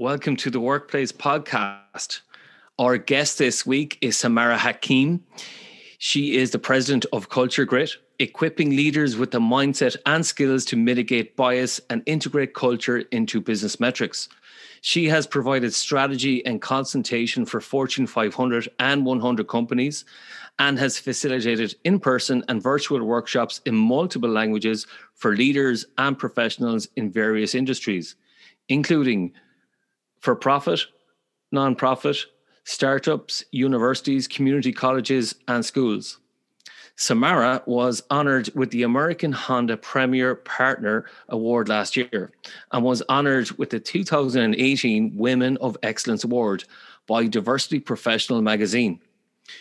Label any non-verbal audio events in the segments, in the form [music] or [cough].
Welcome to the Workplace Podcast. Our guest this week is Samara Hakim. She is the president of Culturgrit, equipping leaders with the mindset and skills to mitigate bias and integrate culture into business metrics. She has provided strategy and consultation for Fortune 500 and 100 companies and has facilitated in person and virtual workshops in multiple languages for leaders and professionals in various industries, including for profit, non-profit, startups, universities, community colleges, and schools. Samara was honored with the American Honda Premier Partner Award last year and was honored with the 2018 Women of Excellence Award by Diversity Professional magazine.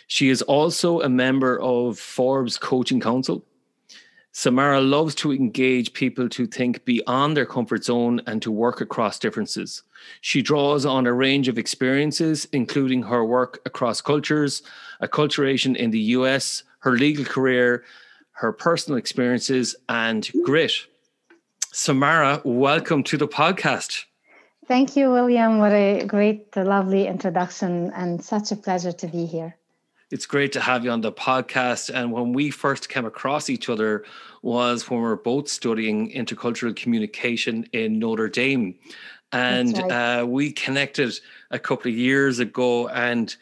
She is also a member of Forbes Coaching Council, Samara loves to engage people to think beyond their comfort zone and to work across differences. She draws on a range of experiences, including her work across cultures, acculturation in the US, her legal career, her personal experiences, and grit. Samara, welcome to the podcast. Thank you, William. What a great, lovely introduction, and such a pleasure to be here it's great to have you on the podcast. And when we first came across each other was when we were both studying intercultural communication in Notre Dame. And right. uh, we connected a couple of years ago. And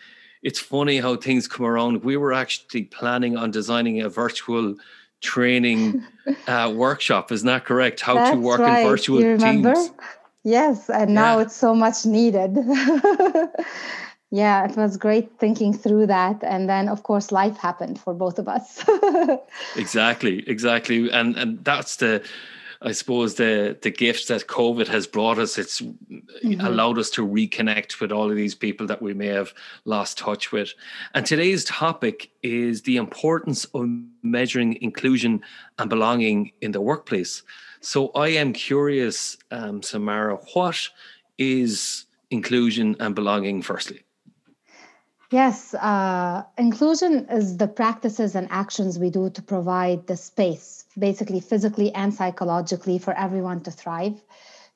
it's funny how things come around. We were actually planning on designing a virtual training [laughs] uh, workshop. Isn't that correct? How That's to work right. in virtual teams. Yes, and now yeah. it's so much needed. [laughs] yeah it was great thinking through that. And then of course life happened for both of us. [laughs] Exactly exactly. And and that's the i suppose the the gift that covid has brought us. It's mm-hmm. allowed us to reconnect with all of these people that we may have lost touch with. And today's topic is the importance of measuring inclusion and belonging in the workplace. So i am curious um, samara what is inclusion and belonging firstly Yes, uh, inclusion is the practices and actions we do to provide the space, basically physically and psychologically, for everyone to thrive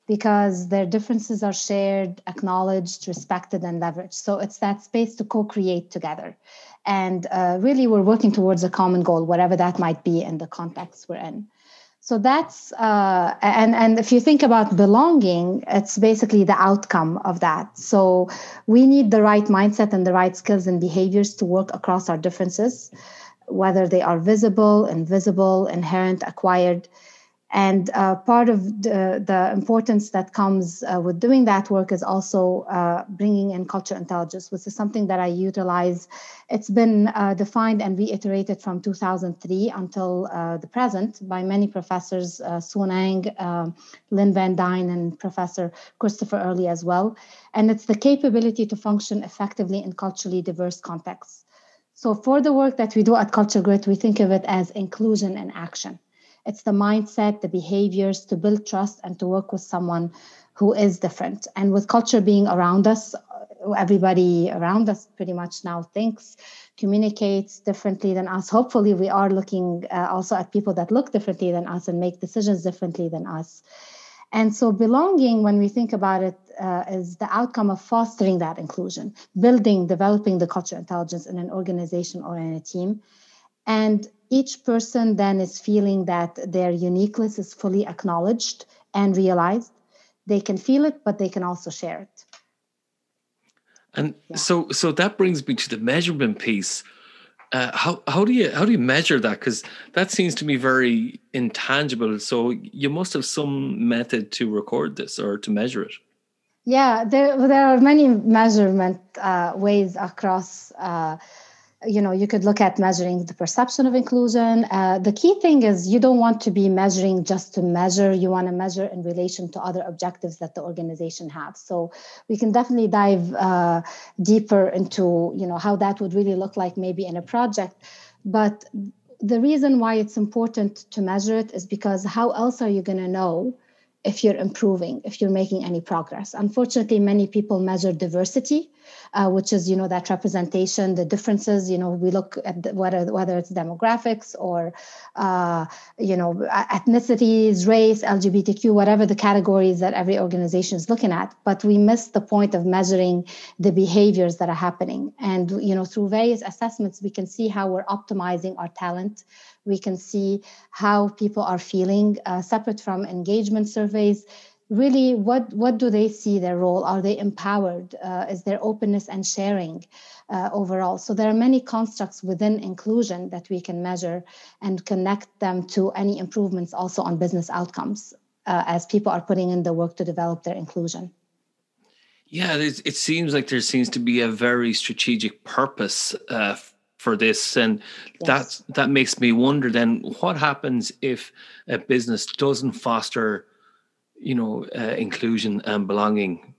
because their differences are shared, acknowledged, respected, and leveraged. So it's that space to co create together. And uh, really, we're working towards a common goal, whatever that might be in the context we're in. So that's uh, and and if you think about belonging, it's basically the outcome of that. So we need the right mindset and the right skills and behaviors to work across our differences, whether they are visible, invisible, inherent, acquired. And uh, part of the, the, importance that comes uh, with doing that work is also uh, bringing in culture intelligence, which is something that I utilize. It's been uh, defined and reiterated from 2003 until uh, the present by many professors, uh, Soon Ang, uh, Linn Van Dyne, and Professor Christopher Earley as well. And it's the capability to function effectively in culturally diverse contexts. So, for the work that we do at Culturgrit, we think of it as inclusion in action. It's the mindset, the behaviors to build trust and to work with someone who is different. And with culture being around us, everybody around us pretty much now thinks, communicates differently than us. Hopefully, we are looking uh, also at people that look differently than us and make decisions differently than us. And so, belonging, when we think about it, uh, is the outcome of fostering that inclusion, building, developing the culture intelligence in an organization or in a team. And each person then is feeling that their uniqueness is fully acknowledged and realized. They can feel it, but they can also share it. And yeah. so so that brings me to the measurement piece. Uh, how how do you how do you measure that? Because that seems to me very intangible. So you must have some method to record this or to measure it. Yeah, there there are many measurement uh, ways across. Uh, you know you could look at measuring the perception of inclusion. Uh, the key thing is you don't want to be measuring just to measure. You want to measure in relation to other objectives that the organization has. So we can definitely dive uh, deeper into you know how that would really look like maybe in a project. But the reason why it's important to measure it is because how else are you going to know if you're improving, if you're making any progress. Unfortunately, many people measure diversity, uh, which is you know that representation, the differences. You know, we look at the, whether whether it's demographics or uh, you know ethnicities, race, LGBTQ, whatever the categories that every organization is looking at. But we miss the point of measuring the behaviors that are happening. And you know, through various assessments, we can see how we're optimizing our talent we can see how people are feeling uh, separate from engagement surveys really what what do they see their role? Are they empowered? Uh, is there openness and sharing uh, overall? So there are many constructs within inclusion that we can measure and connect them to any improvements also on business outcomes uh, as people are putting in the work to develop their inclusion. Yeah it, seems like there seems to be a very strategic purpose uh, for this and yes. that that makes me wonder then what happens if a business doesn't foster you know uh, inclusion and belonging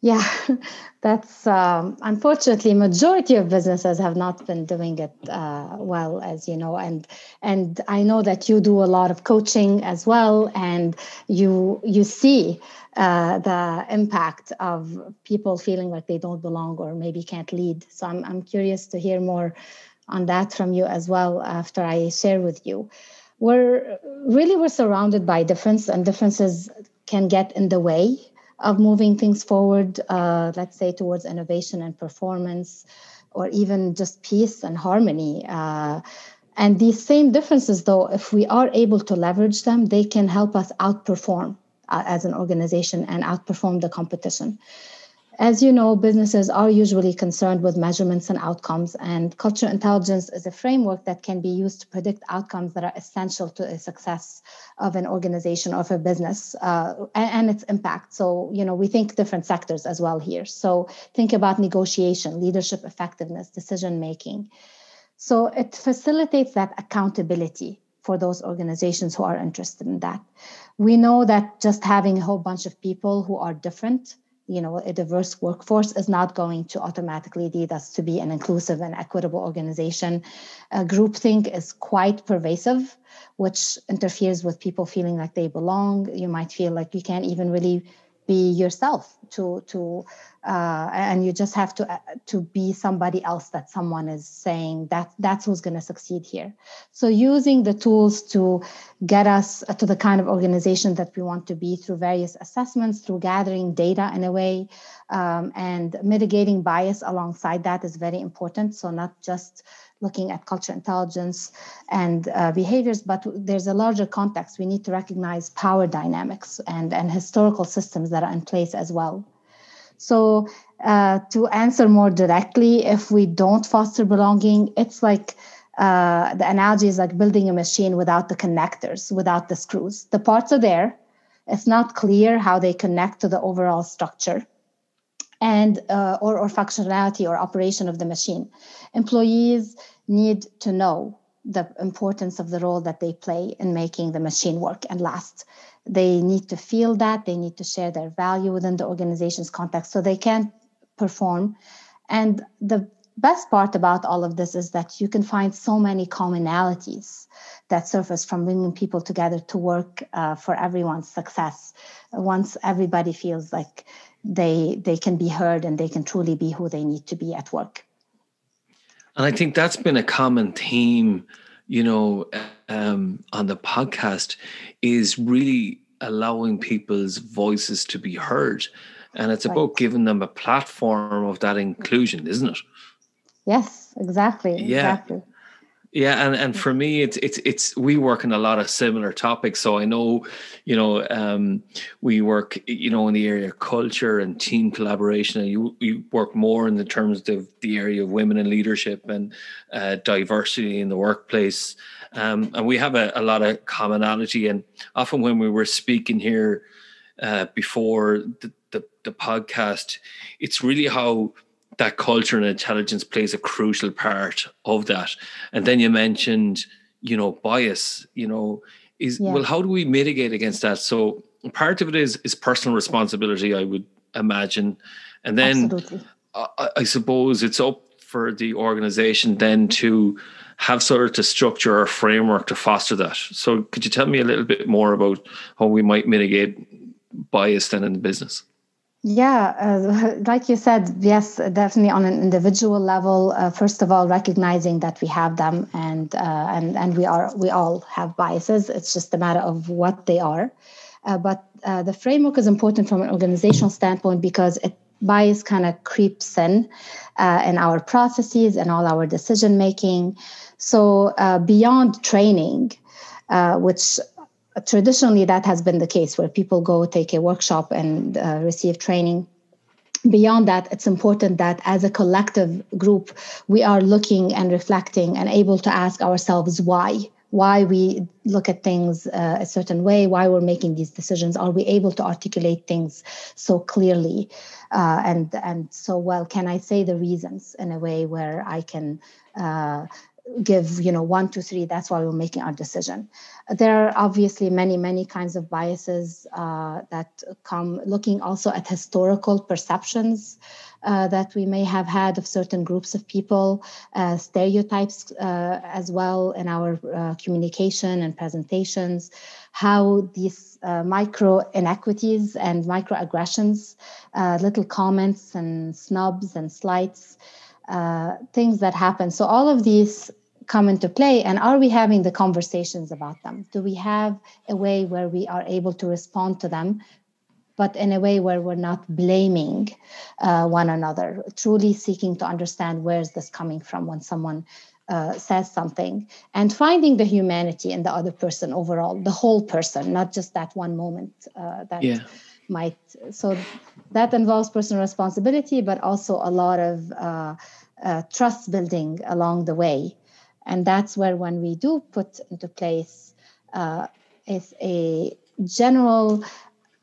yeah [laughs] that's um, unfortunately majority of businesses have not been doing it uh, well as you know and and i know that you do a lot of coaching as well and you you see uh, the impact of people feeling like they don't belong or maybe can't lead. So I'm, I'm curious to hear more on that from you as well after I share with you. We're really we're surrounded by difference, and differences can get in the way of moving things forward. Uh, let's say towards innovation and performance, or even just peace and harmony. Uh, and these same differences, though, if we are able to leverage them, they can help us outperform uh, as an organization and outperform the competition. As you know, businesses are usually concerned with measurements and outcomes, and cultural intelligence is a framework that can be used to predict outcomes that are essential to the success of an organization or of a business uh, and, and, its impact. So, you know, we think different sectors as well here. So, think about negotiation, leadership effectiveness, decision making. So, it facilitates that accountability for those organizations who are interested in that. We know that just having a whole bunch of people who are different, you know, a diverse workforce is not going to automatically lead us to be an inclusive and equitable organization. Uh, groupthink is quite pervasive, which interferes with people feeling like they belong. You might feel like you can't even really be yourself to to uh, and you just have to uh, to be somebody else that someone is saying that that's who's going to succeed here so using the tools to get us to the kind of organization that we want to be through various assessments through gathering data in a way um, and mitigating bias alongside that is very important so not just looking at culture intelligence and uh, behaviors, but there's a larger context. We need to recognize power dynamics and, and historical systems that are in place as well. So, uh, to answer more directly, if we don't foster belonging, it's like uh, the analogy is like building a machine without the connectors, without the screws. The parts are there. It's not clear how they connect to the overall structure and uh, or, or functionality or operation of the machine. Employees need to know the importance of the role that they play in making the machine work and last. They need to feel that, they need to share their value within the organization's context so they can perform. And the best part about all of this is that you can find so many commonalities that surface from bringing people together to work uh, for everyone's success once everybody feels like they they can be heard and they can truly be who they need to be at work and I think that's been a common theme, you know, um, on the podcast is really allowing people's voices to be heard. And it's about right. giving them a platform of that inclusion, isn't it? Yes, exactly. Yeah. Exactly. Yeah, and, and for me, it's it's it's we work on a lot of similar topics. So I know, you know, um, we work, you know, in the area of culture and team collaboration, and you you work more in the terms of the area of women in leadership and uh, diversity in the workplace. Um, and we have a, a, lot of commonality. And often when we were speaking here uh, before the, the the podcast, it's really how that culture and intelligence plays a crucial part of that. And then you mentioned, you know, bias, you know, is yeah. well, how do we mitigate against that? So part of it is is personal responsibility, I would imagine. And then I, I, suppose it's up for the organization then to have sort of to structure a framework to foster that. So could you tell me a little bit more about how we might mitigate bias then in the business? Yeah, uh, [laughs] like you said, yes, definitely on an individual level. Uh, first of all, recognizing that we have them, and uh, and and we are we all have biases. It's just a matter of what they are. Uh, but uh, the framework is important from an organizational standpoint because it bias kind of creeps in uh, in our processes and all our decision making. So beyond training, which traditionally that has been the case where people go take a workshop and uh, receive training. Beyond that it's important that as a collective group we are looking and reflecting and able to ask ourselves why. Why we look at things uh, a certain way why we're making these decisions are we able to articulate things so clearly? Uh, and and so well can i say the reasons in a way where i can uh, give you know one two three that's why we're making our decision. There are obviously many many kinds of biases uh, that come looking also at historical perceptions uh, that we may have had of certain groups of people uh, stereotypes uh, as well in our uh, communication and presentations how these uh, micro inequities and microaggressions little comments and snubs and slights uh, things that happen. So all of these come into play and are we having the conversations about them do we have a way where we are able to respond to them but in a way where we're not blaming uh, one another truly seeking to understand where is this coming from when someone uh, says something and finding the humanity in the other person overall the whole person not just that one moment uh, that yeah. Might so that involves personal responsibility but also a lot of uh, uh, trust building along the way. And that's where, when we do put into place, uh, is a general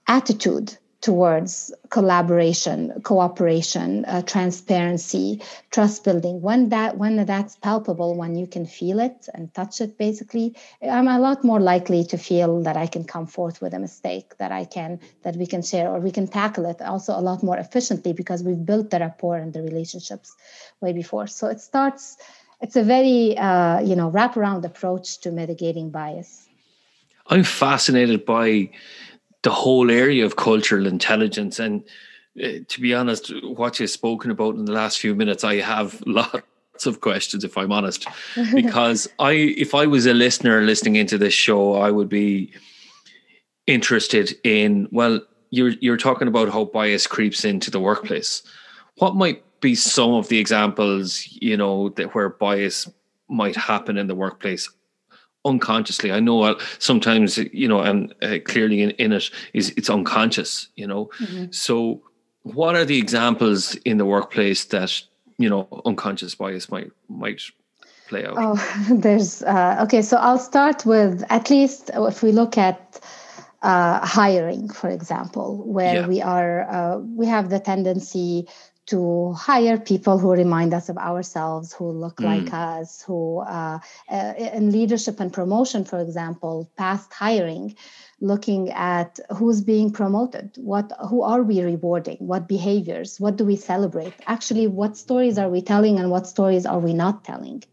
attitude towards collaboration cooperation uh, transparency trust building. When that when that's palpable when you can feel it and touch it basically i'm a lot more likely to feel that i can come forth with a mistake that i can that we can share or we can tackle it also a lot more efficiently because we've built the rapport and the relationships way before. So it starts it's a very uh, you know wraparound approach to mitigating bias. I'm fascinated by the whole area of cultural intelligence. And uh, to be honest, what you've spoken about in the last few minutes, I have [laughs] lots of questions, if I'm honest, [laughs] because I, if I was a listener listening into this show, I would be interested in. Well, you're you're talking about how bias creeps into the workplace. What might be some of the examples, you know, that where bias might happen in the workplace unconsciously. I know uh, sometimes, you know, and uh, clearly in, in it is it's unconscious, you know. Mm-hmm. So, what are the examples in the workplace that you know unconscious bias might might play out? Oh, [laughs] there's uh, okay. So I'll start with at least if we look at. Uh, hiring, for example, where yeah. we are, uh, we have the tendency to hire people who remind us of ourselves, who look mm. like us, who uh, uh, in leadership and promotion, for example, past hiring, looking at who's being promoted, what who are we rewarding, what behaviors, what do we celebrate, actually, what stories are we telling and what stories are we not telling.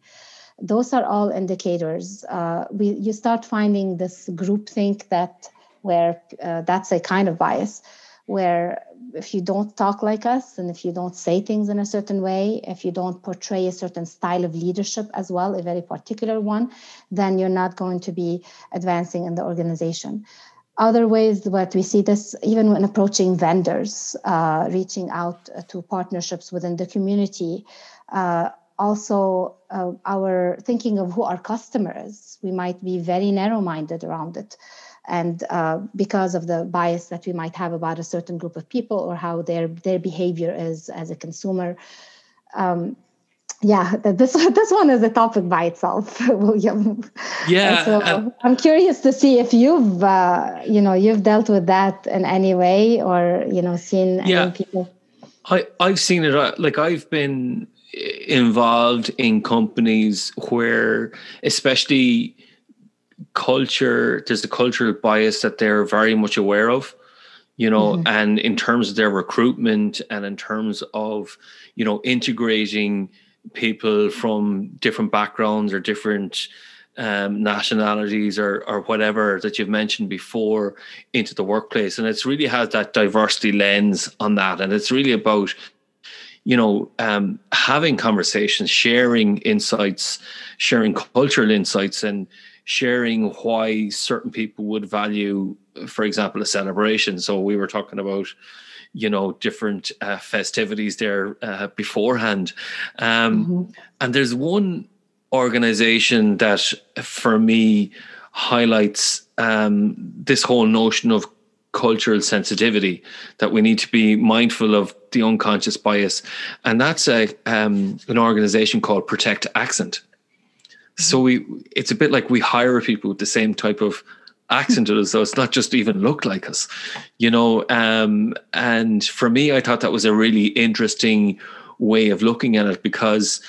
Those are all indicators. Uh, we you start finding this group think that where uh, that's a kind of bias where if you don't talk like us and if you don't say things in a certain way, if you don't portray a certain style of leadership as well, a very particular one, then you're not going to be advancing in the organization. Other ways that we see this, even when approaching vendors, uh, reaching out to partnerships within the community, uh, also uh, our thinking of who our customers we might be very narrow minded around it. And uh, because of the bias that we might have about a certain group of people or how their, their behavior is as a consumer. Um, yeah, this [laughs] this one is a topic by itself, [laughs] William. Yeah. so uh, I'm curious to see if you've uh, you know you've dealt with that in any way or you know seen yeah. any people. I I've seen it. Uh, like I've been involved in companies where, especially culture, there's a cultural bias that they're very much aware of you know mm-hmm. and in terms of their recruitment and in terms of you know integrating people from different backgrounds or different um, nationalities or or whatever that you've mentioned before into the workplace, and it's really has that diversity lens on that, and it's really about you know um, having conversations, sharing insights, sharing cultural insights, and sharing why certain people would value, for example, a celebration. So we were talking about you know different uh, festivities there uh, beforehand um, mm-hmm. and there's one organization that for me highlights um, this whole notion of cultural sensitivity that we need to be mindful of the unconscious bias and that's a um, an organization called protect accent so we it's a bit like we hire people with the same type of accented as though it's not just even look like us, you know. Um, and for me, I thought that was a really interesting way of looking at it because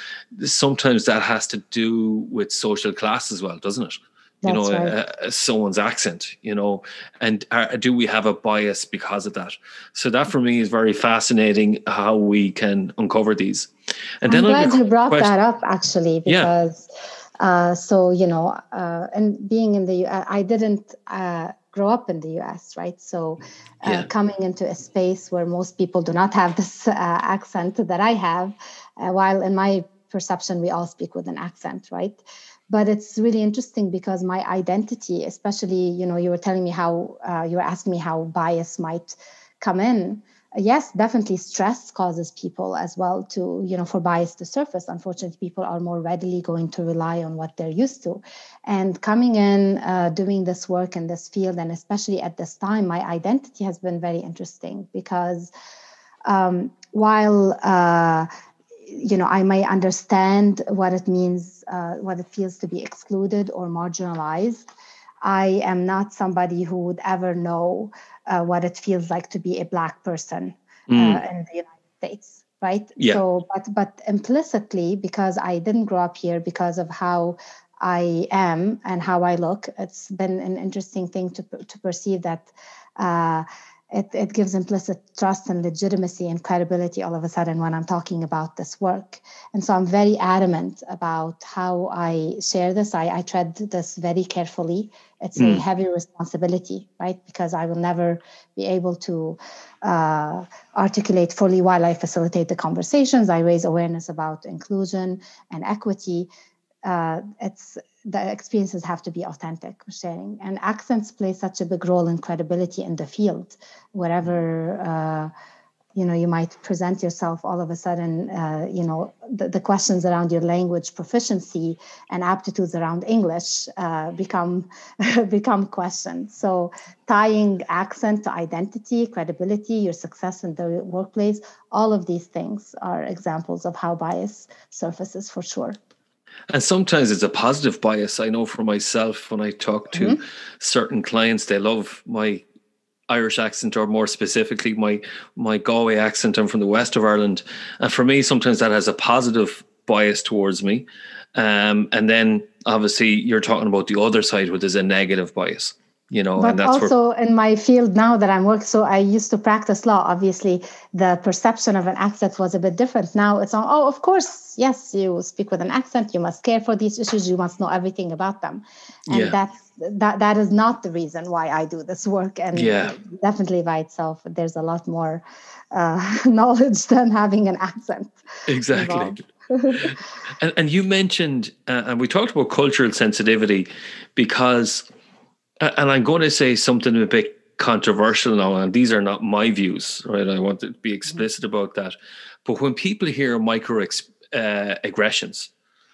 sometimes that has to do with social class as well, doesn't it? That's you know, right. uh, uh someone's accent, you know, and uh, do we have a bias because of that? So that for me is very fascinating how we can uncover these. And I'm then glad you brought question, that up actually because. Yeah uh, so you know, uh, and being in the U.S., I didn't uh, grow up in the U.S. right? So uh, yeah. coming into a space where most people do not have this uh, accent that I have, uh, while in my perception we all speak with an accent, right? But it's really interesting because my identity, especially you know, you were telling me how you were asking me how bias might come in yes definitely stress causes people as well to you know for bias to surface. Unfortunately people are more readily going to rely on what they're used to. And coming in uh, doing this work in this field and especially at this time my identity has been very interesting because um, while uh, you know i may understand what it means uh, what it feels to be excluded or marginalized i am not somebody who would ever know uh, what it feels like to be a black person uh, mm. in the United States, right? Yeah. So, but but implicitly, because I didn't grow up here, because of how I am and how I look, it's been an interesting thing to to perceive that. Uh, it, it gives implicit trust and legitimacy and credibility all of a sudden when I'm talking about this work. And so I'm very adamant about how I share this. I, I tread this very carefully. It's mm. a hmm. heavy responsibility, right? Because I will never be able to uh, articulate fully while I facilitate the conversations. I raise awareness about inclusion and equity. Uh, it's the experiences have to be authentic sharing. And accents play such a big role in credibility in the field. Wherever uh, you know you might present yourself all of a sudden uh, you know the, the, questions around your language proficiency and aptitudes around english uh, become [laughs] become questions so tying accent to identity credibility your success in the workplace all of these things are examples of how bias surfaces for sure and sometimes it's a positive bias. I know for myself when I talk to mm-hmm. certain clients, they love my Irish accent, or more specifically, my my Galway accent. I'm from the west of Ireland, and for me, sometimes that has a positive bias towards me. Um, and then obviously, you're talking about the other side, where there's a negative bias you know but also where... in my field now that i'm working so i used to practice law obviously. The perception of an accent was a bit different. Now it's on oh of course yes you speak with an accent you must care for these issues you must know everything about them. And yeah. that's that that is not the reason why i do this work. And yeah. definitely by itself there's a lot more uh, [laughs] knowledge than having an accent exactly. [laughs] and, and you mentioned uh, and we talked about cultural sensitivity because and I'm going to say something a bit controversial now, and these are not my views, right? I want to be explicit about that. But when people hear micro uh, aggressions,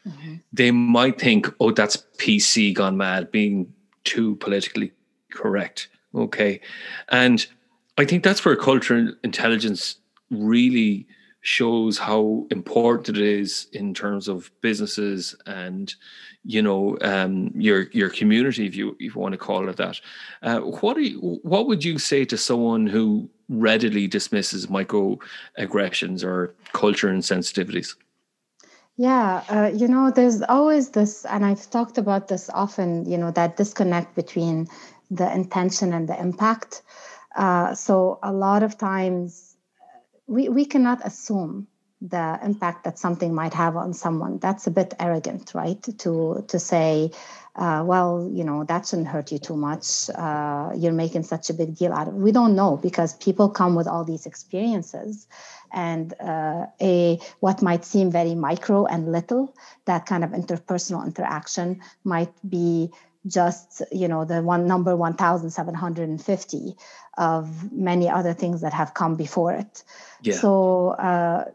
mm-hmm. they might think, "Oh, that's PC gone mad, being too politically correct." Okay, and I think that's where cultural intelligence really shows how important it is in terms of businesses and you know um, your your community if you if you want to call it that. Uh, what you, what would you say to someone who readily dismisses microaggressions or culture insensitivities? Yeah uh, you know there's always this and i've talked about this often you know that disconnect between the intention and the impact. Uh, so a lot of times we, we cannot assume the impact that something might have on someone. That's a bit arrogant, right? To to say, uh, well, you know, that shouldn't hurt you too much. Uh, you're making such a big deal out of it. We don't know because people come with all these experiences, and uh, a what might seem very micro and little, that kind of interpersonal interaction might be just you know the one number 1750 of many other things that have come before it yeah. so uh,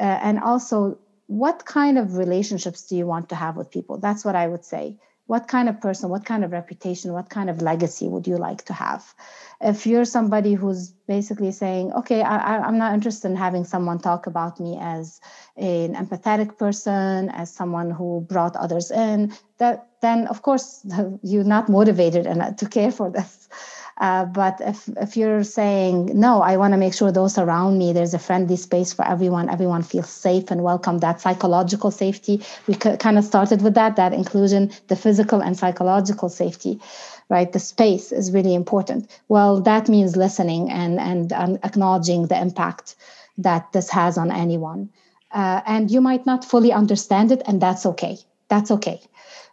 uh, and also what kind of relationships do you want to have with people? That's what i would say. What kind of person what kind of reputation what kind of legacy would you like to have? If you're somebody who's basically saying okay I, am not interested in having someone talk about me as an empathetic person as someone who brought others in that then of course [laughs] you're not motivated and to care for this uh, but if, if you're saying, no, I want to make sure those around me, there's a friendly space for everyone, everyone feels safe and welcome, that psychological safety, we kind of started with that, that inclusion, the physical and psychological safety, right? The space is really important. Well, that means listening and, and, and acknowledging the impact that this has on anyone. Uh, and you might not fully understand it, and that's okay. That's okay.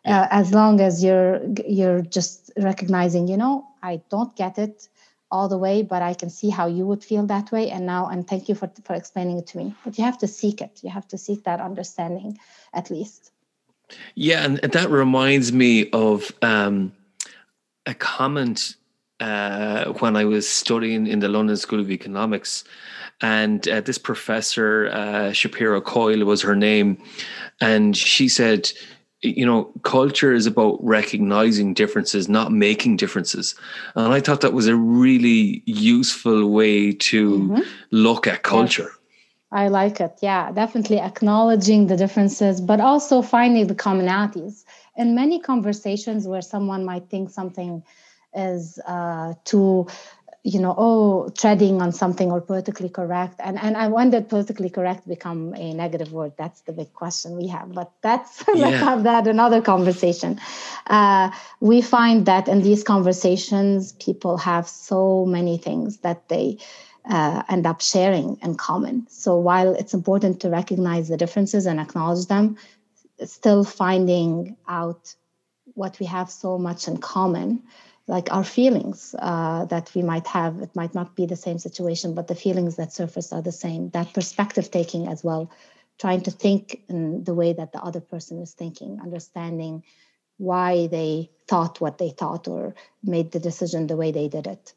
Uh, as long as you're you're just recognizing you know i don't get it all the way but i can see how you would feel that way. And now and thank you for for explaining it to me. But you have to seek it. You have to seek that understanding at least. Yeah and that reminds me of um, a comment uh, when i was studying in the london school of economics. And uh, this professor uh, shapiro coyle was her name. And she said you know, culture is about recognizing differences, not making differences. And I thought that was a really useful way to mm-hmm. look at culture. Yes. I like it. Yeah, definitely acknowledging the differences, but also finding the commonalities. In many conversations where someone might think something is uh, too you know, oh, treading on something or politically correct. And and I did politically correct become a negative word? That's the big question we have. But that's [laughs] yeah. let's have that another conversation. Uh, we find that in these conversations, people have so many things that they uh, end up sharing in common. So while it's important to recognize the differences and acknowledge them, still finding out what we have so much in common like our feelings uh, that we might have it might not be the same situation but the feelings that surface are the same. That perspective taking as well trying to think in the way that the other person is thinking understanding why they thought what they thought or made the decision the way they did it.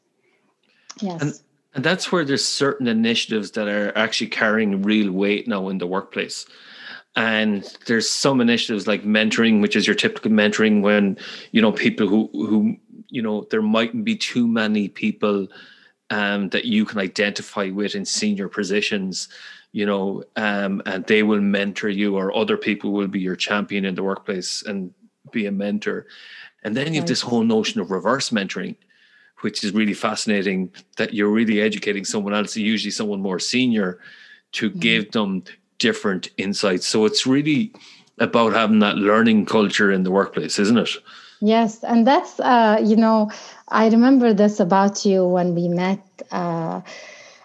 Yes. And, and that's where there's certain initiatives that are actually carrying real weight now in the workplace. And there's some initiatives like mentoring which is your typical mentoring when you know people who who you know there mightn't be too many people um, that you can identify with in senior positions you know um, and they will mentor you or other people will be your champion in the workplace and be a mentor. And then you have this whole notion of reverse mentoring which is really fascinating that you're really educating someone else usually someone more senior to mm-hmm. give them different insights. So it's really about having that learning culture in the workplace isn't it Yes, and that's uh, you know, I remember this about you when we met. Uh,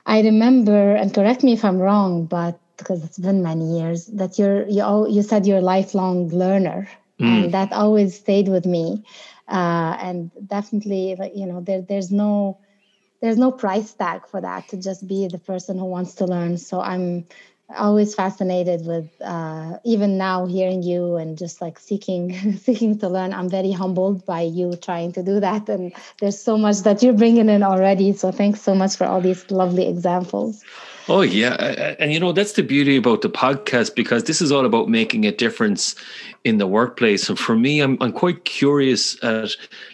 I remember, and correct me if I'm wrong, but because it's been many years, that you're you all, you said you're a lifelong learner, mm. and that always stayed with me. Uh, and definitely, you know, there there's no there's no price tag for that to just be the person who wants to learn. So I'm always fascinated with uh, even now hearing you and just like seeking [laughs] seeking to learn i'm very humbled by you trying to do that and there's so much that you're bringing in already so thanks so much for all these lovely examples Oh yeah, and you know that's the beauty about the podcast because this is all about making a difference in the workplace. And for me, I'm I'm quite curious at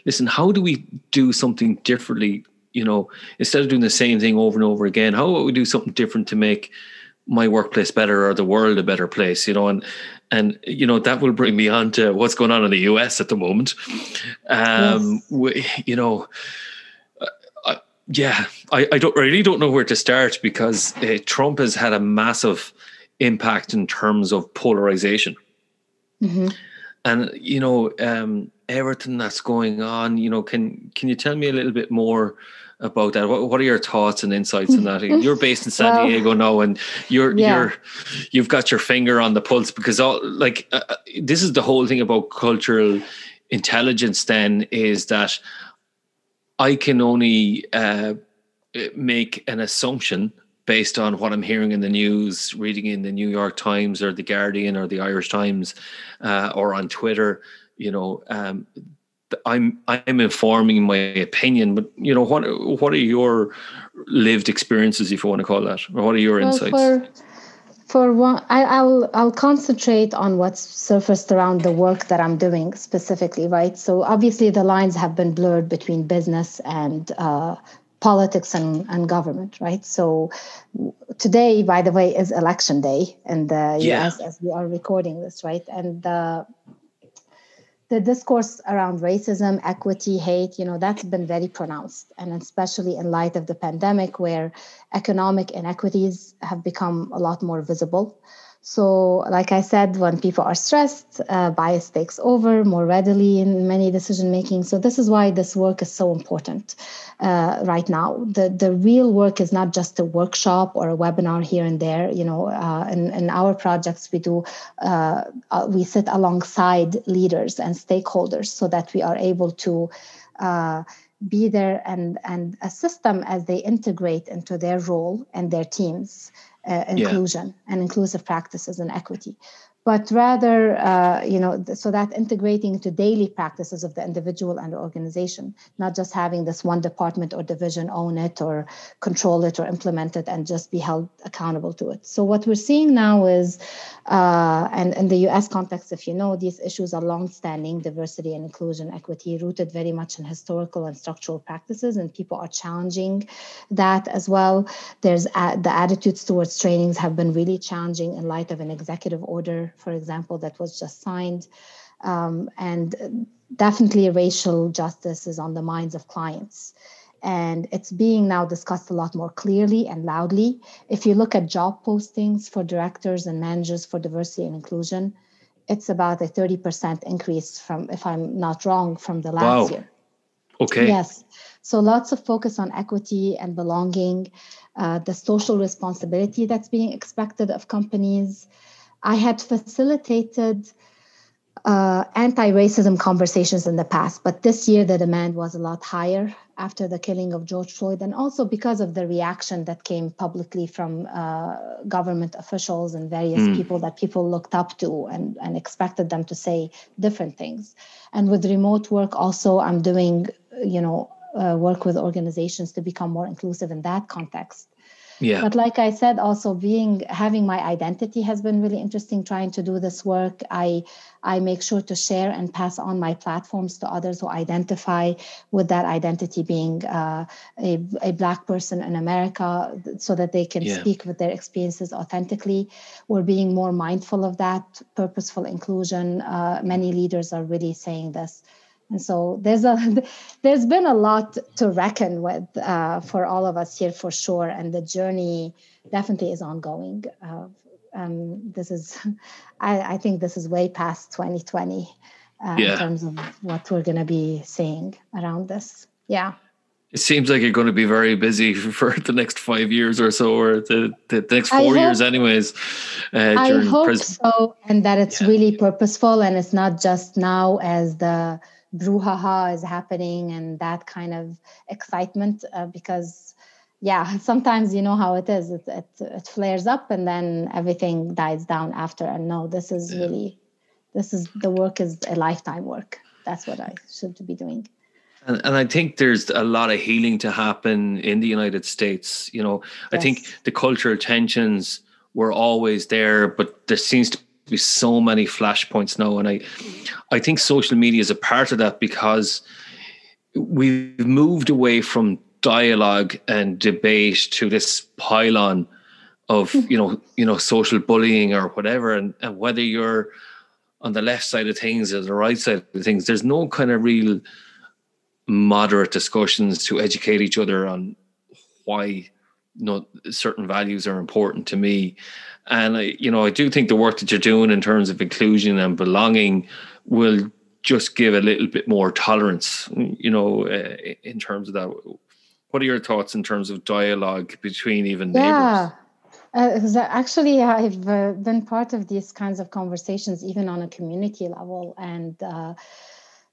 listen, how do we do something differently? You know, instead of doing the same thing over and over again, how about we do something different to make my workplace better or the world a better place? You know, and and you know that will bring me on to what's going on in the US at the moment. Um, yes. we, you know yeah, I, I don't really don't know where to start because uh, Trump has had a massive impact in terms of polarization. Mm-hmm. And you know, um, everything that's going on, you know, can can you tell me a little bit more about that? What, what are your thoughts and insights on that? [laughs] You're based in San well, Diego now, and you're yeah. you're you've got your finger on the pulse because all like uh, uh this is the whole thing about cultural intelligence. Then is that I can only uh, make an assumption based on what I'm hearing in the news, reading in the New York Times or the Guardian or the Irish Times, uh, or on Twitter. You know, um, I'm I'm informing my opinion, but you know what what are your lived experiences, if you want to call that, or what are your well, insights? For, for one, I, will I'll concentrate on what's surfaced around the work that I'm doing specifically, right? So obviously the lines have been blurred between business and uh, politics and, and government, right? So today, by the way, is election day in the yeah. US as we are recording this, right? And the the discourse around racism, equity, hate, you know, that's been very pronounced. And especially in light of the pandemic, where economic inequities have become a lot more visible. So, like I said, when people are stressed, uh, bias takes over more readily in many decision making. So, this is why this work is so important uh, right now. The the real work is not just a workshop or a webinar here and there. You know, uh, in, in our projects, we do uh, uh, we sit alongside leaders and stakeholders so that we are able to uh, be there and and assist them as they integrate into their role and their teams uh, inclusion yeah. and inclusive practices and equity but rather uh, you know so that integrating into daily practices of the individual and the organization not just having this one department or division own it or control it or implement it and just be held accountable to it. So what we're seeing now is uh, and in the us context if you know these issues are long-standing diversity and inclusion equity rooted very much in historical and structural practices and people are challenging that as well. There's a, the attitudes towards trainings have been really challenging in light of an executive order for example, that was just signed. Um, and definitely racial justice is on the minds of clients. And it's being now discussed a lot more clearly and loudly. If you look at job postings for directors and managers for diversity and inclusion, it's about a 30% increase from, if I'm not wrong, from the last wow. year. Okay. Yes. So lots of focus on equity and belonging, uh, the social responsibility that's being expected of companies, I had facilitated uh, anti racism conversations in the past, but this year the demand was a lot higher after the killing of George Floyd, and also because of the reaction that came publicly from uh, government officials and various mm. people that people looked up to and, and expected them to say different things. And with remote work, also, I'm doing, you know, uh, work with organizations to become more inclusive in that context yeah. But like i said also being having my identity has been really interesting trying to do this work. I i make sure to share and pass on my platforms to others who identify with that identity being uh, a, a black person in america so that they can yeah. speak with their experiences authentically. We're being more mindful of that purposeful inclusion. Uh, many leaders are really saying this and so there's a [laughs] there's been a lot to reckon with uh, for all of us here for sure and the journey definitely is ongoing uh, um, this is [laughs] I, I, think this is way past 2020 uh, yeah. in terms of what we're going to be seeing around this yeah it seems like you're going to be very busy [laughs] for the next five years or so, or the, the next four years, anyways. Uh, I hope pres- so, and that it's yeah. really purposeful and it's not just now as the brouhaha is happening and that kind of excitement uh, because yeah [laughs] sometimes you know how it is it, it, it, flares up and then everything dies down after and no this is yeah. really this is the work is a lifetime work that's what i should be doing And, and, I think there's a lot of healing to happen in the United States. You know, yes. I think the cultural tensions were always there, but there seems to be so many flashpoints now. And I, I think social media is a part of that because we've moved away from dialogue and debate to this pylon of hmm. you know you know social bullying or whatever and, and whether you're on the left side of things or the right side of things there's no kind of real moderate discussions to educate each other on why you know certain values are important to me and I, you know i do think the work that you're doing in terms of inclusion and belonging will just give a little bit more tolerance you know uh, in terms of that what are your thoughts in terms of dialogue between even yeah. neighbors uh, actually, I've uh, been part of these kinds of conversations, even on a community level. And uh,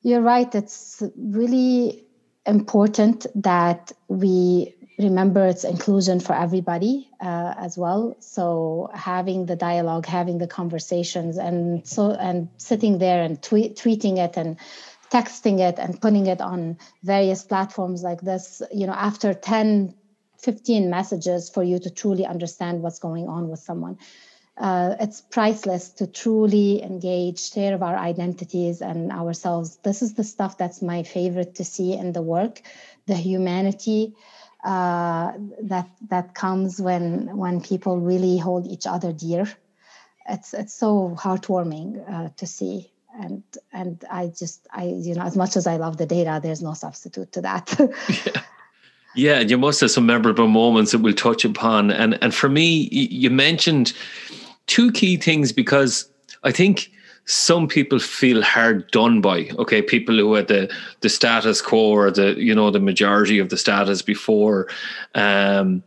you're right, it's really important that we remember its inclusion for everybody uh, as well. So having the dialogue, having the conversations, and so and sitting there and tweet, tweeting it and texting it and putting it on various platforms like this you know after 10 15 messages for you to truly understand what's going on with someone. Uh, it's priceless to truly engage, share of our identities and ourselves. This is the stuff that's my favorite to see in the work, the humanity uh, that that comes when when people really hold each other dear. It's it's so heartwarming uh, to see, and and I just I you know as much as I love the data, there's no substitute to that. [laughs] yeah. Yeah, you must have some memorable moments that we'll touch upon. And and for me, you mentioned two key things because I think some people feel hard done by. Okay, people who had the the status quo or the you know the majority of the status before, um,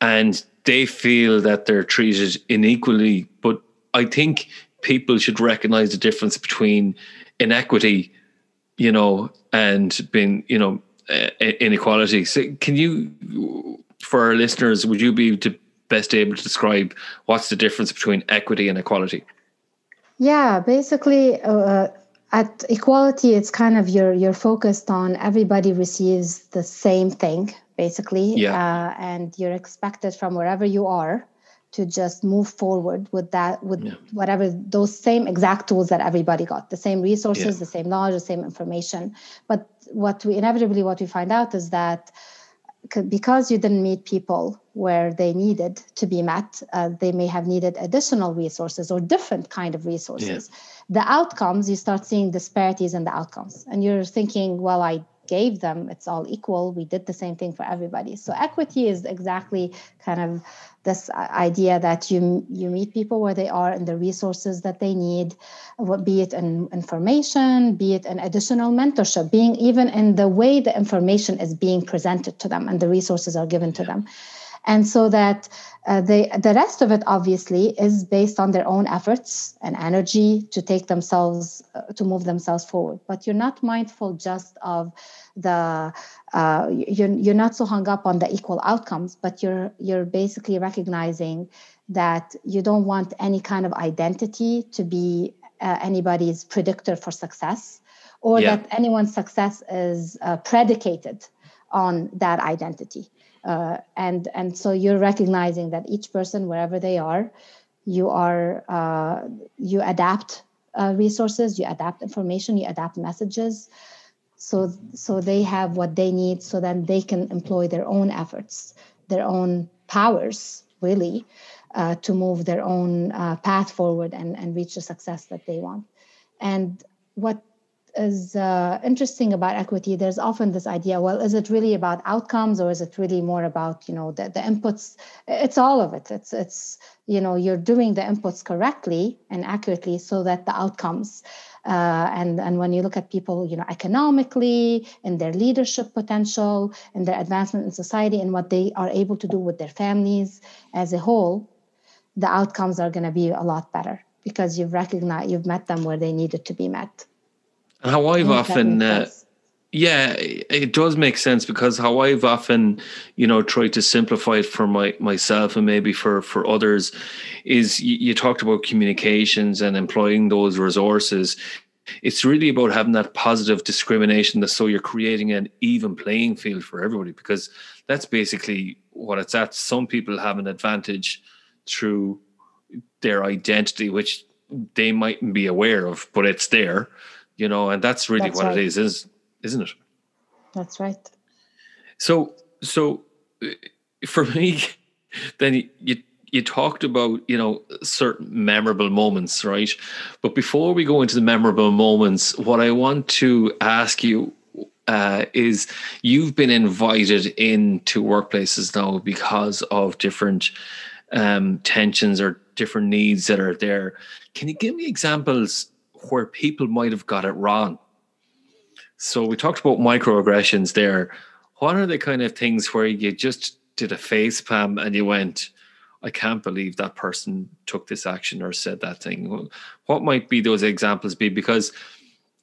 and they feel that they're treated inequally. But I think people should recognize the difference between inequity, you know, and being you know inequality. So can you, for our listeners, would you be to best able to describe what's the difference between equity and equality? Yeah, basically, uh, at equality, it's kind of you're you're focused on everybody receives the same thing, basically, yeah. uh, and you're expected from wherever you are to just move forward with that with yeah. whatever those same exact tools that everybody got the same resources yeah. the same knowledge the same information but what we inevitably what we find out is that because you didn't meet people where they needed to be met uh, they may have needed additional resources or different kind of resources. Yeah. the outcomes you start seeing disparities in the outcomes. And you're thinking well i gave them it's all equal. We did the same thing for everybody. So equity is exactly kind of this idea that you you meet people where they are and the resources that they need be it in information be it an additional mentorship being even in the way the information is being presented to them and the resources are given to them. And so that uh, they, the rest of it obviously is based on their own efforts and energy to take themselves uh, to move themselves forward. But you're not mindful just of the uh, you're, you're not so hung up on the equal outcomes but you're you're basically recognizing that you don't want any kind of identity to be uh, anybody's predictor for success or yeah. that anyone's success is uh, predicated on that identity uh, and and so you're recognizing that each person wherever they are you are uh, you adapt uh, resources you adapt information you adapt messages so so they have what they need so that they can employ their own efforts their own powers really uh, to move their own uh, path forward and, and reach the success that they want. And what is uh, interesting about equity there's often this idea well is it really about outcomes or is it really more about you know the, the inputs? It's all of it. It's it's you know you're doing the inputs correctly and accurately so that the outcomes uh, and and when you look at people you know economically and their leadership potential and their advancement in society and what they are able to do with their families as a whole the outcomes are going to be a lot better because you've recognized you've met them where they needed to be met. And how I've often, uh, yeah, it does make sense because how I've often, you know, tried to simplify it for my myself and maybe for for others, is you, you talked about communications and employing those resources. it's really about having that positive discrimination that so you're creating an even playing field for everybody because that's basically what it's at some people have an advantage through their identity which they mightn't be aware of but it's there you know and that's really that's what right. it is is isn't it? That's right. So so uh, for me [laughs] then you you talked about you know certain memorable moments right? But before we go into the memorable moments what i want to ask you uh, is you've been invited into workplaces now because of different um, tensions or different needs that are there. Can you give me examples where people might have got it wrong so we talked about microaggressions there what are the kind of things where you just did a face palm and you went I can't believe that person took this action or said that thing. What might be those examples be? Because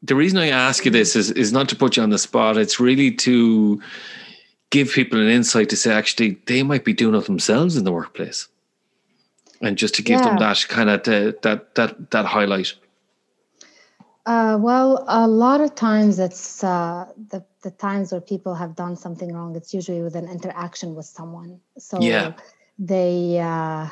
the reason I ask you this is, is not to put you on the spot. It's really to give people an insight to say, actually, they might be doing it themselves in the workplace. And just to give yeah. them that kind of uh, that that that highlight. Uh, well, a lot of times it's uh, the the times where people have done something wrong. It's usually with an interaction with someone. So yeah they uh,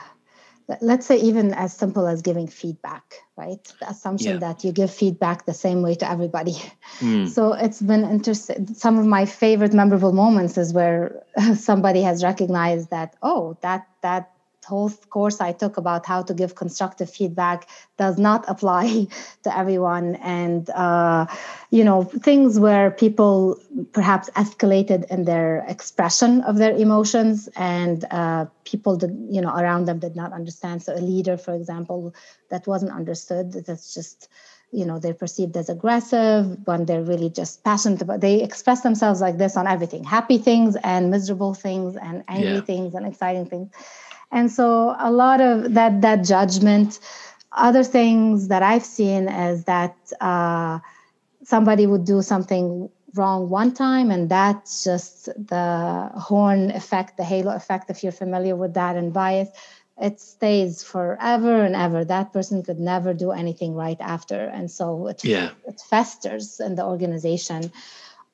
let's say even as simple as giving feedback right the assumption yeah. that you give feedback the same way to everybody mm. so it's been interesting some of my favorite memorable moments is where [laughs] somebody has recognized that oh that that whole course I took about how to give constructive feedback does not [laughs] apply to everyone. And, uh, you know, things where people perhaps escalated in their expression of their emotions and uh, people, did, you know, around them did not understand. So a leader, for example, that wasn't understood, that's just, you know they're perceived as aggressive when they're really just passionate about they express themselves like this on everything happy things and miserable things and angry yeah. things and exciting things and so a lot of that that judgment other things that i've seen is that uh, somebody would do something wrong one time and that's just the horn effect the halo effect if you're familiar with that and bias it stays forever and ever. That person could never do anything right after. And so it, yeah. it festers in the organization.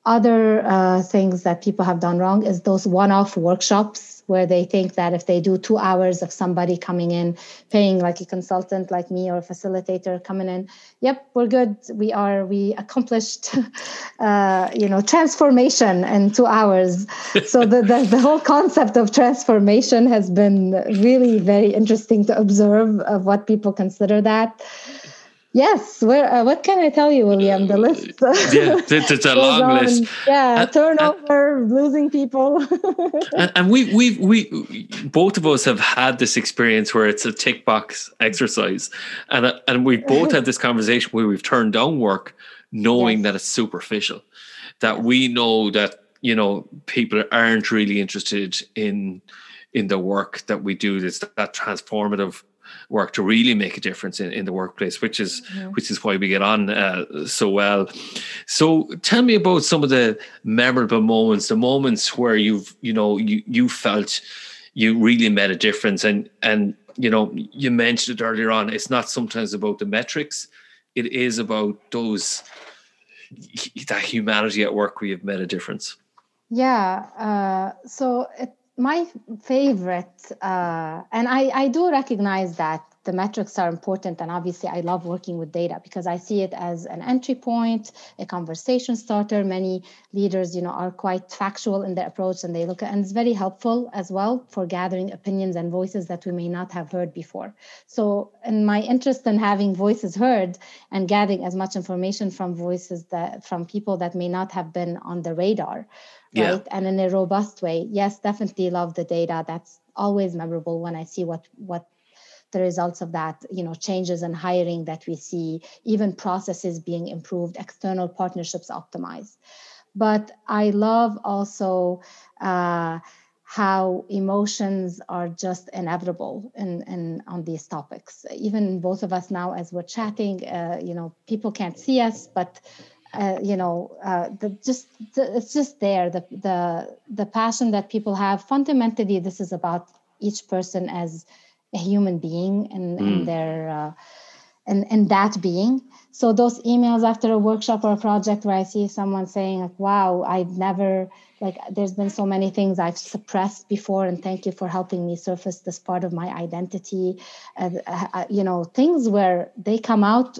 Other uh, things that people have done wrong is those one-off workshops where they think that if they do two hours of somebody coming in, paying like a consultant like me or a facilitator coming in, yep, we're good. We are, we accomplished, [laughs] uh, you know, transformation in two hours. so the, the, the whole concept of transformation has been really very interesting to observe of what people consider that. Yes, where uh, what can I tell you, William? The list. [laughs] yeah, it's, it's a long on. list. Yeah, and, turnover, and, losing people. [laughs] and, and we we we both of us have had this experience where it's a tick box exercise, and uh, and we both had this conversation where we've turned down work, knowing yes. that it's superficial, that we know that you know people aren't really interested in in the work that we do. It's that transformative work to really make a difference in, in the workplace, which is mm-hmm. which is why we get on uh, so well. So tell me about some of the memorable moments, the moments where you've you know you you felt you really made a difference, and and you know you mentioned it earlier on. It's not sometimes about the metrics; it is about those that humanity at work where you've made a difference. Yeah. Uh, so it my favorite, uh, and I, I do recognize that the metrics are important. And obviously, I love working with data because I see it as an entry point, a conversation starter. Many leaders, you know, are quite factual in their approach and they look at, and it's very helpful as well for gathering opinions and voices that we may not have heard before. So, in my interest in having voices heard and gathering as much information from voices that from people that may not have been on the radar yeah. right? And in a robust way. Yes definitely love the data. That's always memorable when i see what what the results of that you know changes in hiring that we see even processes being improved external partnerships optimized. But i love also uh, how emotions are just inevitable in, in on these topics. Even both of us now as we're chatting uh, you know people can't see us but uh, you know uh, the just the, it's just there the the the passion that people have fundamentally this is about each person as a human being and, mm. and their uh, in, in that being. So those emails after a workshop or a project where I see someone saying like, "Wow, I've never like there's been so many things I've suppressed before, and thank you for helping me surface this part of my identity," uh, uh, you know, things where they come out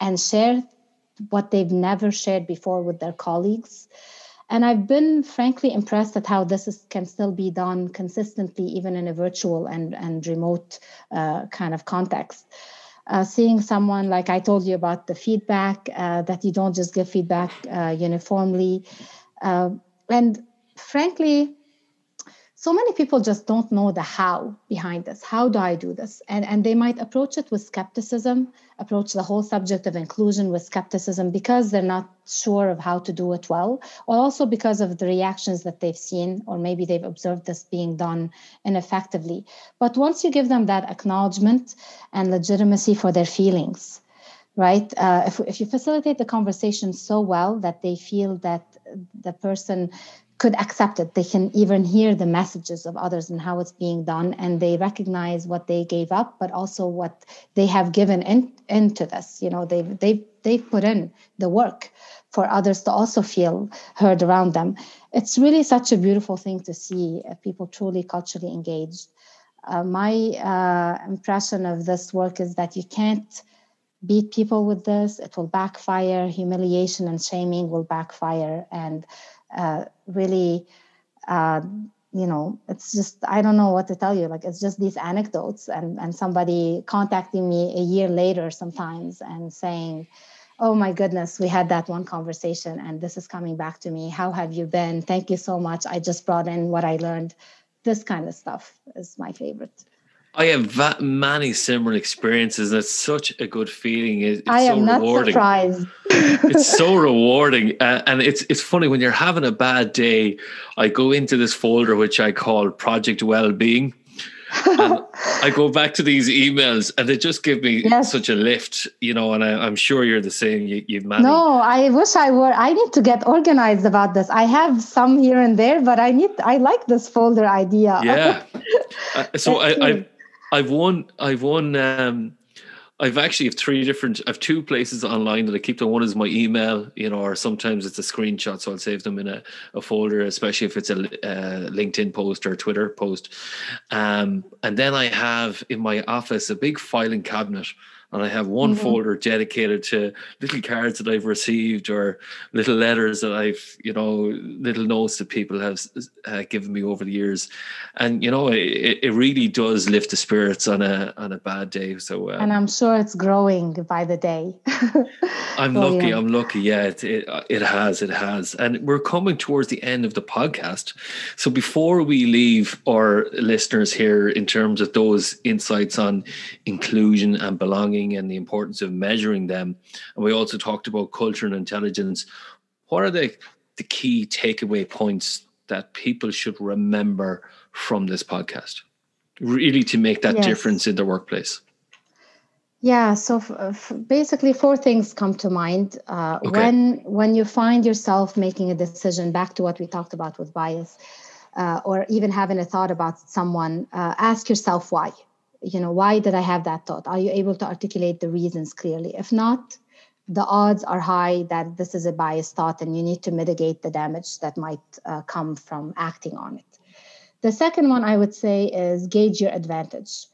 and share what they've never shared before with their colleagues. And I've been frankly impressed at how this is, can still be done consistently, even in a virtual and, and remote uh, kind of context. Uh, seeing someone like I told you about the feedback, uh, that you don't just give feedback uh, uniformly. Uh, and frankly, so many people just don't know the how behind this how do i do this and and they might approach it with skepticism approach the whole subject of inclusion with skepticism because they're not sure of how to do it well or also because of the reactions that they've seen or maybe they've observed this being done ineffectively. But once you give them that acknowledgement and legitimacy for their feelings right uh, if, if you facilitate the conversation so well that they feel that the person could accept it. They can even hear the messages of others and how it's being done, and they recognize what they gave up, but also what they have given in, into this. You know, they've they've they've put in the work for others to also feel heard around them. It's really such a beautiful thing to see uh, people truly culturally engaged. Uh, my uh, impression of this work is that you can't beat people with this. It will backfire. Humiliation and shaming will backfire, and uh, really uh, you know it's just i don't know what to tell you. Like it's just these anecdotes and and somebody contacting me a year later sometimes and saying oh my goodness we had that one conversation and this is coming back to me. How have you been? Thank you so much. I just brought in what i learned. This kind of stuff is my favorite I have that many similar experiences, and it's such a good feeling. It's I am so not rewarding. surprised. [laughs] it's so [laughs] rewarding, uh, and it's it's funny when you're having a bad day. I go into this folder which I call Project Wellbeing. and [laughs] I go back to these emails, and they just give me yes. such a lift, you know. And I, am sure you're the same. You, you've managed. No, I wish I were. I need to get organized about this. I have some here and there, but I need. I like this folder idea. Yeah. uh, so I, I I've won. I've won. Um, I've actually have three different. I've two places online that I keep them. One is my email, you know, or sometimes it's a screenshot, so I'll save them in a, a folder, especially if it's a, a LinkedIn post or Twitter post. Um, and then I have in my office a big filing cabinet and I have one mm-hmm. folder dedicated to little cards that I've received or little letters that I've, you know, little notes that people have uh, given me over the years, and you know, it, it really does lift the spirits on a on a bad day. So, um, and I'm sure it's growing by the day. [laughs] I'm lucky. I'm lucky. Yeah, it, it it has. It has, and we're coming towards the end of the podcast. So before we leave our listeners here in terms of those insights on inclusion and belonging and the importance of measuring them. And we also talked about cultural intelligence. What are the, the key takeaway points that people should remember from this podcast? Really to make that yes. difference in the workplace. Yeah, so f- f- basically, four things come to mind uh, okay. when when you find yourself making a decision. Back to what we talked about with bias, uh, or even having a thought about someone. Uh, ask yourself why you know why did i have that thought? Are you able to articulate the reasons clearly? If not the odds are high that this is a biased thought and you need to mitigate the damage that might uh, come from acting on it. The second one i would say is gauge your advantage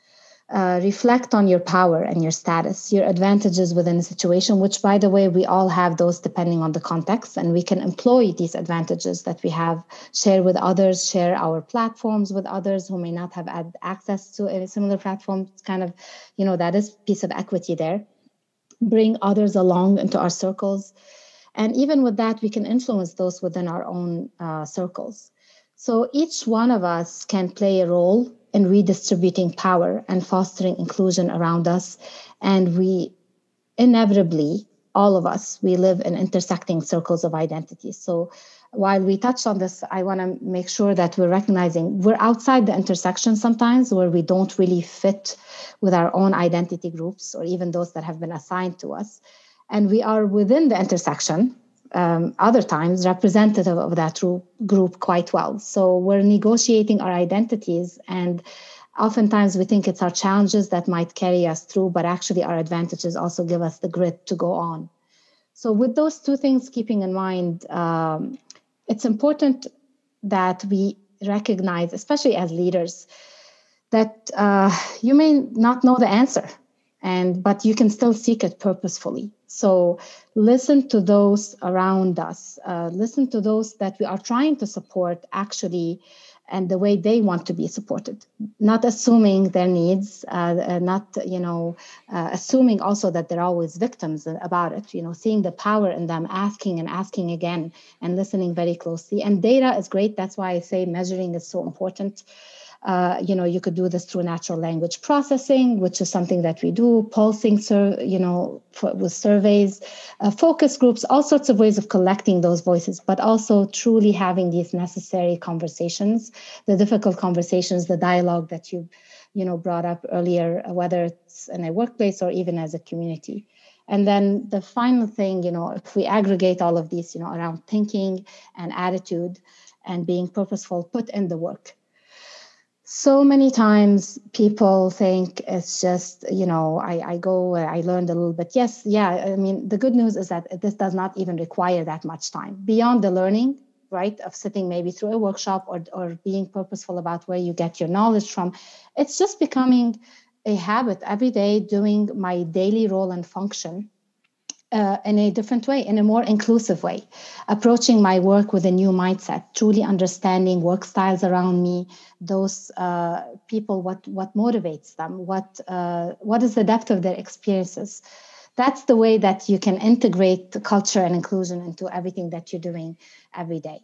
uh, reflect on your power and your status, your advantages within a situation, which, by the way, we all have those depending on the context, and we can employ these advantages that we have, share with others, share our platforms with others who may not have had access to a similar platform. It's kind of, you know, that is piece of equity there. Bring others along into our circles. And even with that, we can influence those within our own uh, circles. So each one of us can play a role in redistributing power and fostering inclusion around us. And we inevitably, all of us, we live in intersecting circles of identity. So while we touch on this, I want to make sure that we're recognizing we're outside the intersection sometimes where we don't really fit with our own identity groups or even those that have been assigned to us. And we are within the intersection um, other times representative of that group quite well. So we're negotiating our identities and oftentimes we think it's our challenges that might carry us through, but actually our advantages also give us the grit to go on. So, with those two things keeping in mind, um, it's important that we recognize, especially as leaders, that uh, you may not know the answer, and but you can still seek it purposefully. So, listen to those around us. Uh, listen to those that we are trying to support. Actually, and the way they want to be supported not assuming their needs uh, uh, not you know uh, assuming also that they're always victims about it you know seeing the power in them asking and asking again and listening very closely and data is great that's why i say measuring is so important uh, you know, you could do this through natural language processing, which is something that we do, pulsing, sur- you know, with surveys, uh, focus groups, all sorts of ways of collecting those voices, but also truly having these necessary conversations, the difficult conversations, the dialogue that you, you know, brought up earlier, whether it's in a workplace or even as a community. And then the final thing, you know, if we aggregate all of these, you know, around thinking and attitude and being purposeful, put in the work so many times people think it's just you know I, I go i learned a little bit. Yes yeah i mean the good news is that this does not even require that much time. Beyond the learning right of sitting maybe through a workshop or, or being purposeful about where you get your knowledge from it's just becoming a habit every day doing my daily role and function uh, in a different way, in a more inclusive way, approaching my work with a new mindset, truly understanding work styles around me, those uh, people, what what motivates them, what uh, what is the depth of their experiences. That's the way that you can integrate culture and inclusion into everything that you're doing every day.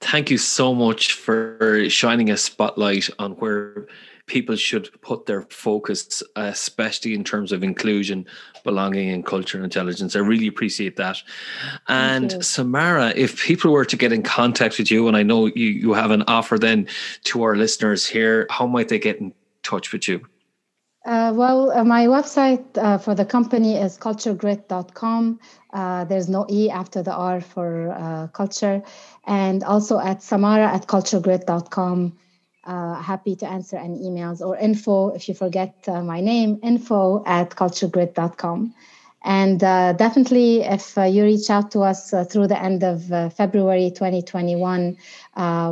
Thank you so much for shining a spotlight on where people should put their focus, especially in terms of inclusion, belonging, and cultural intelligence. I really appreciate that. And Samara, if people were to get in contact with you, and I know you, you have an offer then to our listeners here, how might they get in touch with you? Uh, well, uh, my website uh, for the company is culturgrit.com. Uh, there's no E after the R for uh, culture. And also at samara at culturgrit.com uh, happy to answer any emails or info if you forget uh, my name info at culturgrit.com and uh, definitely if uh, you reach out to us uh, through the end of february 2021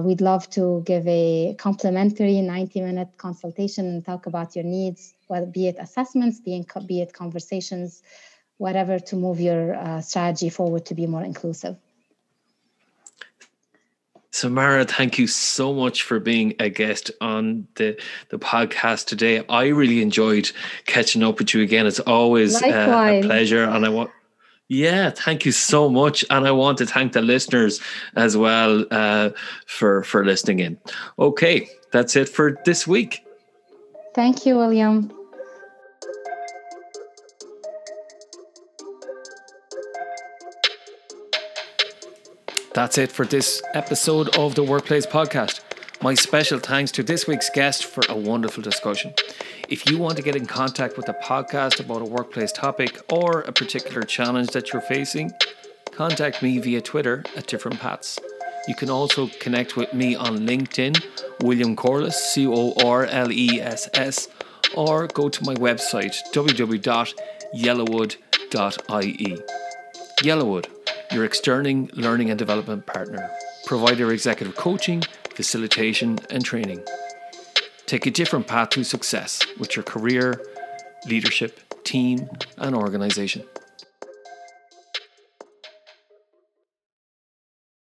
we'd love to give a complimentary 90 minute consultation and talk about your needs whether be it assessments be it conversations whatever to move your strategy forward to be more inclusive Samara, thank you so much for being a guest on the, the podcast today. I really enjoyed catching up with you again. It's always uh, a pleasure. And I want, yeah, thank you so much. And I want to thank the listeners as well uh, for, for listening in. Okay, that's it for this week. Thank you, William. That's it for this episode of the Workplace Podcast. My special thanks to this week's guest for a wonderful discussion. If you want to get in contact with the podcast about a workplace topic or a particular challenge that you're facing, contact me via Twitter at different paths. You can also connect with me on LinkedIn, William Corless, C O R L E S S, or go to my website, www.yellowwood.ie. Yellowwood your external learning and development partner. Provide your executive coaching, facilitation, and training. Take a different path to success with your career, leadership, team, and organization.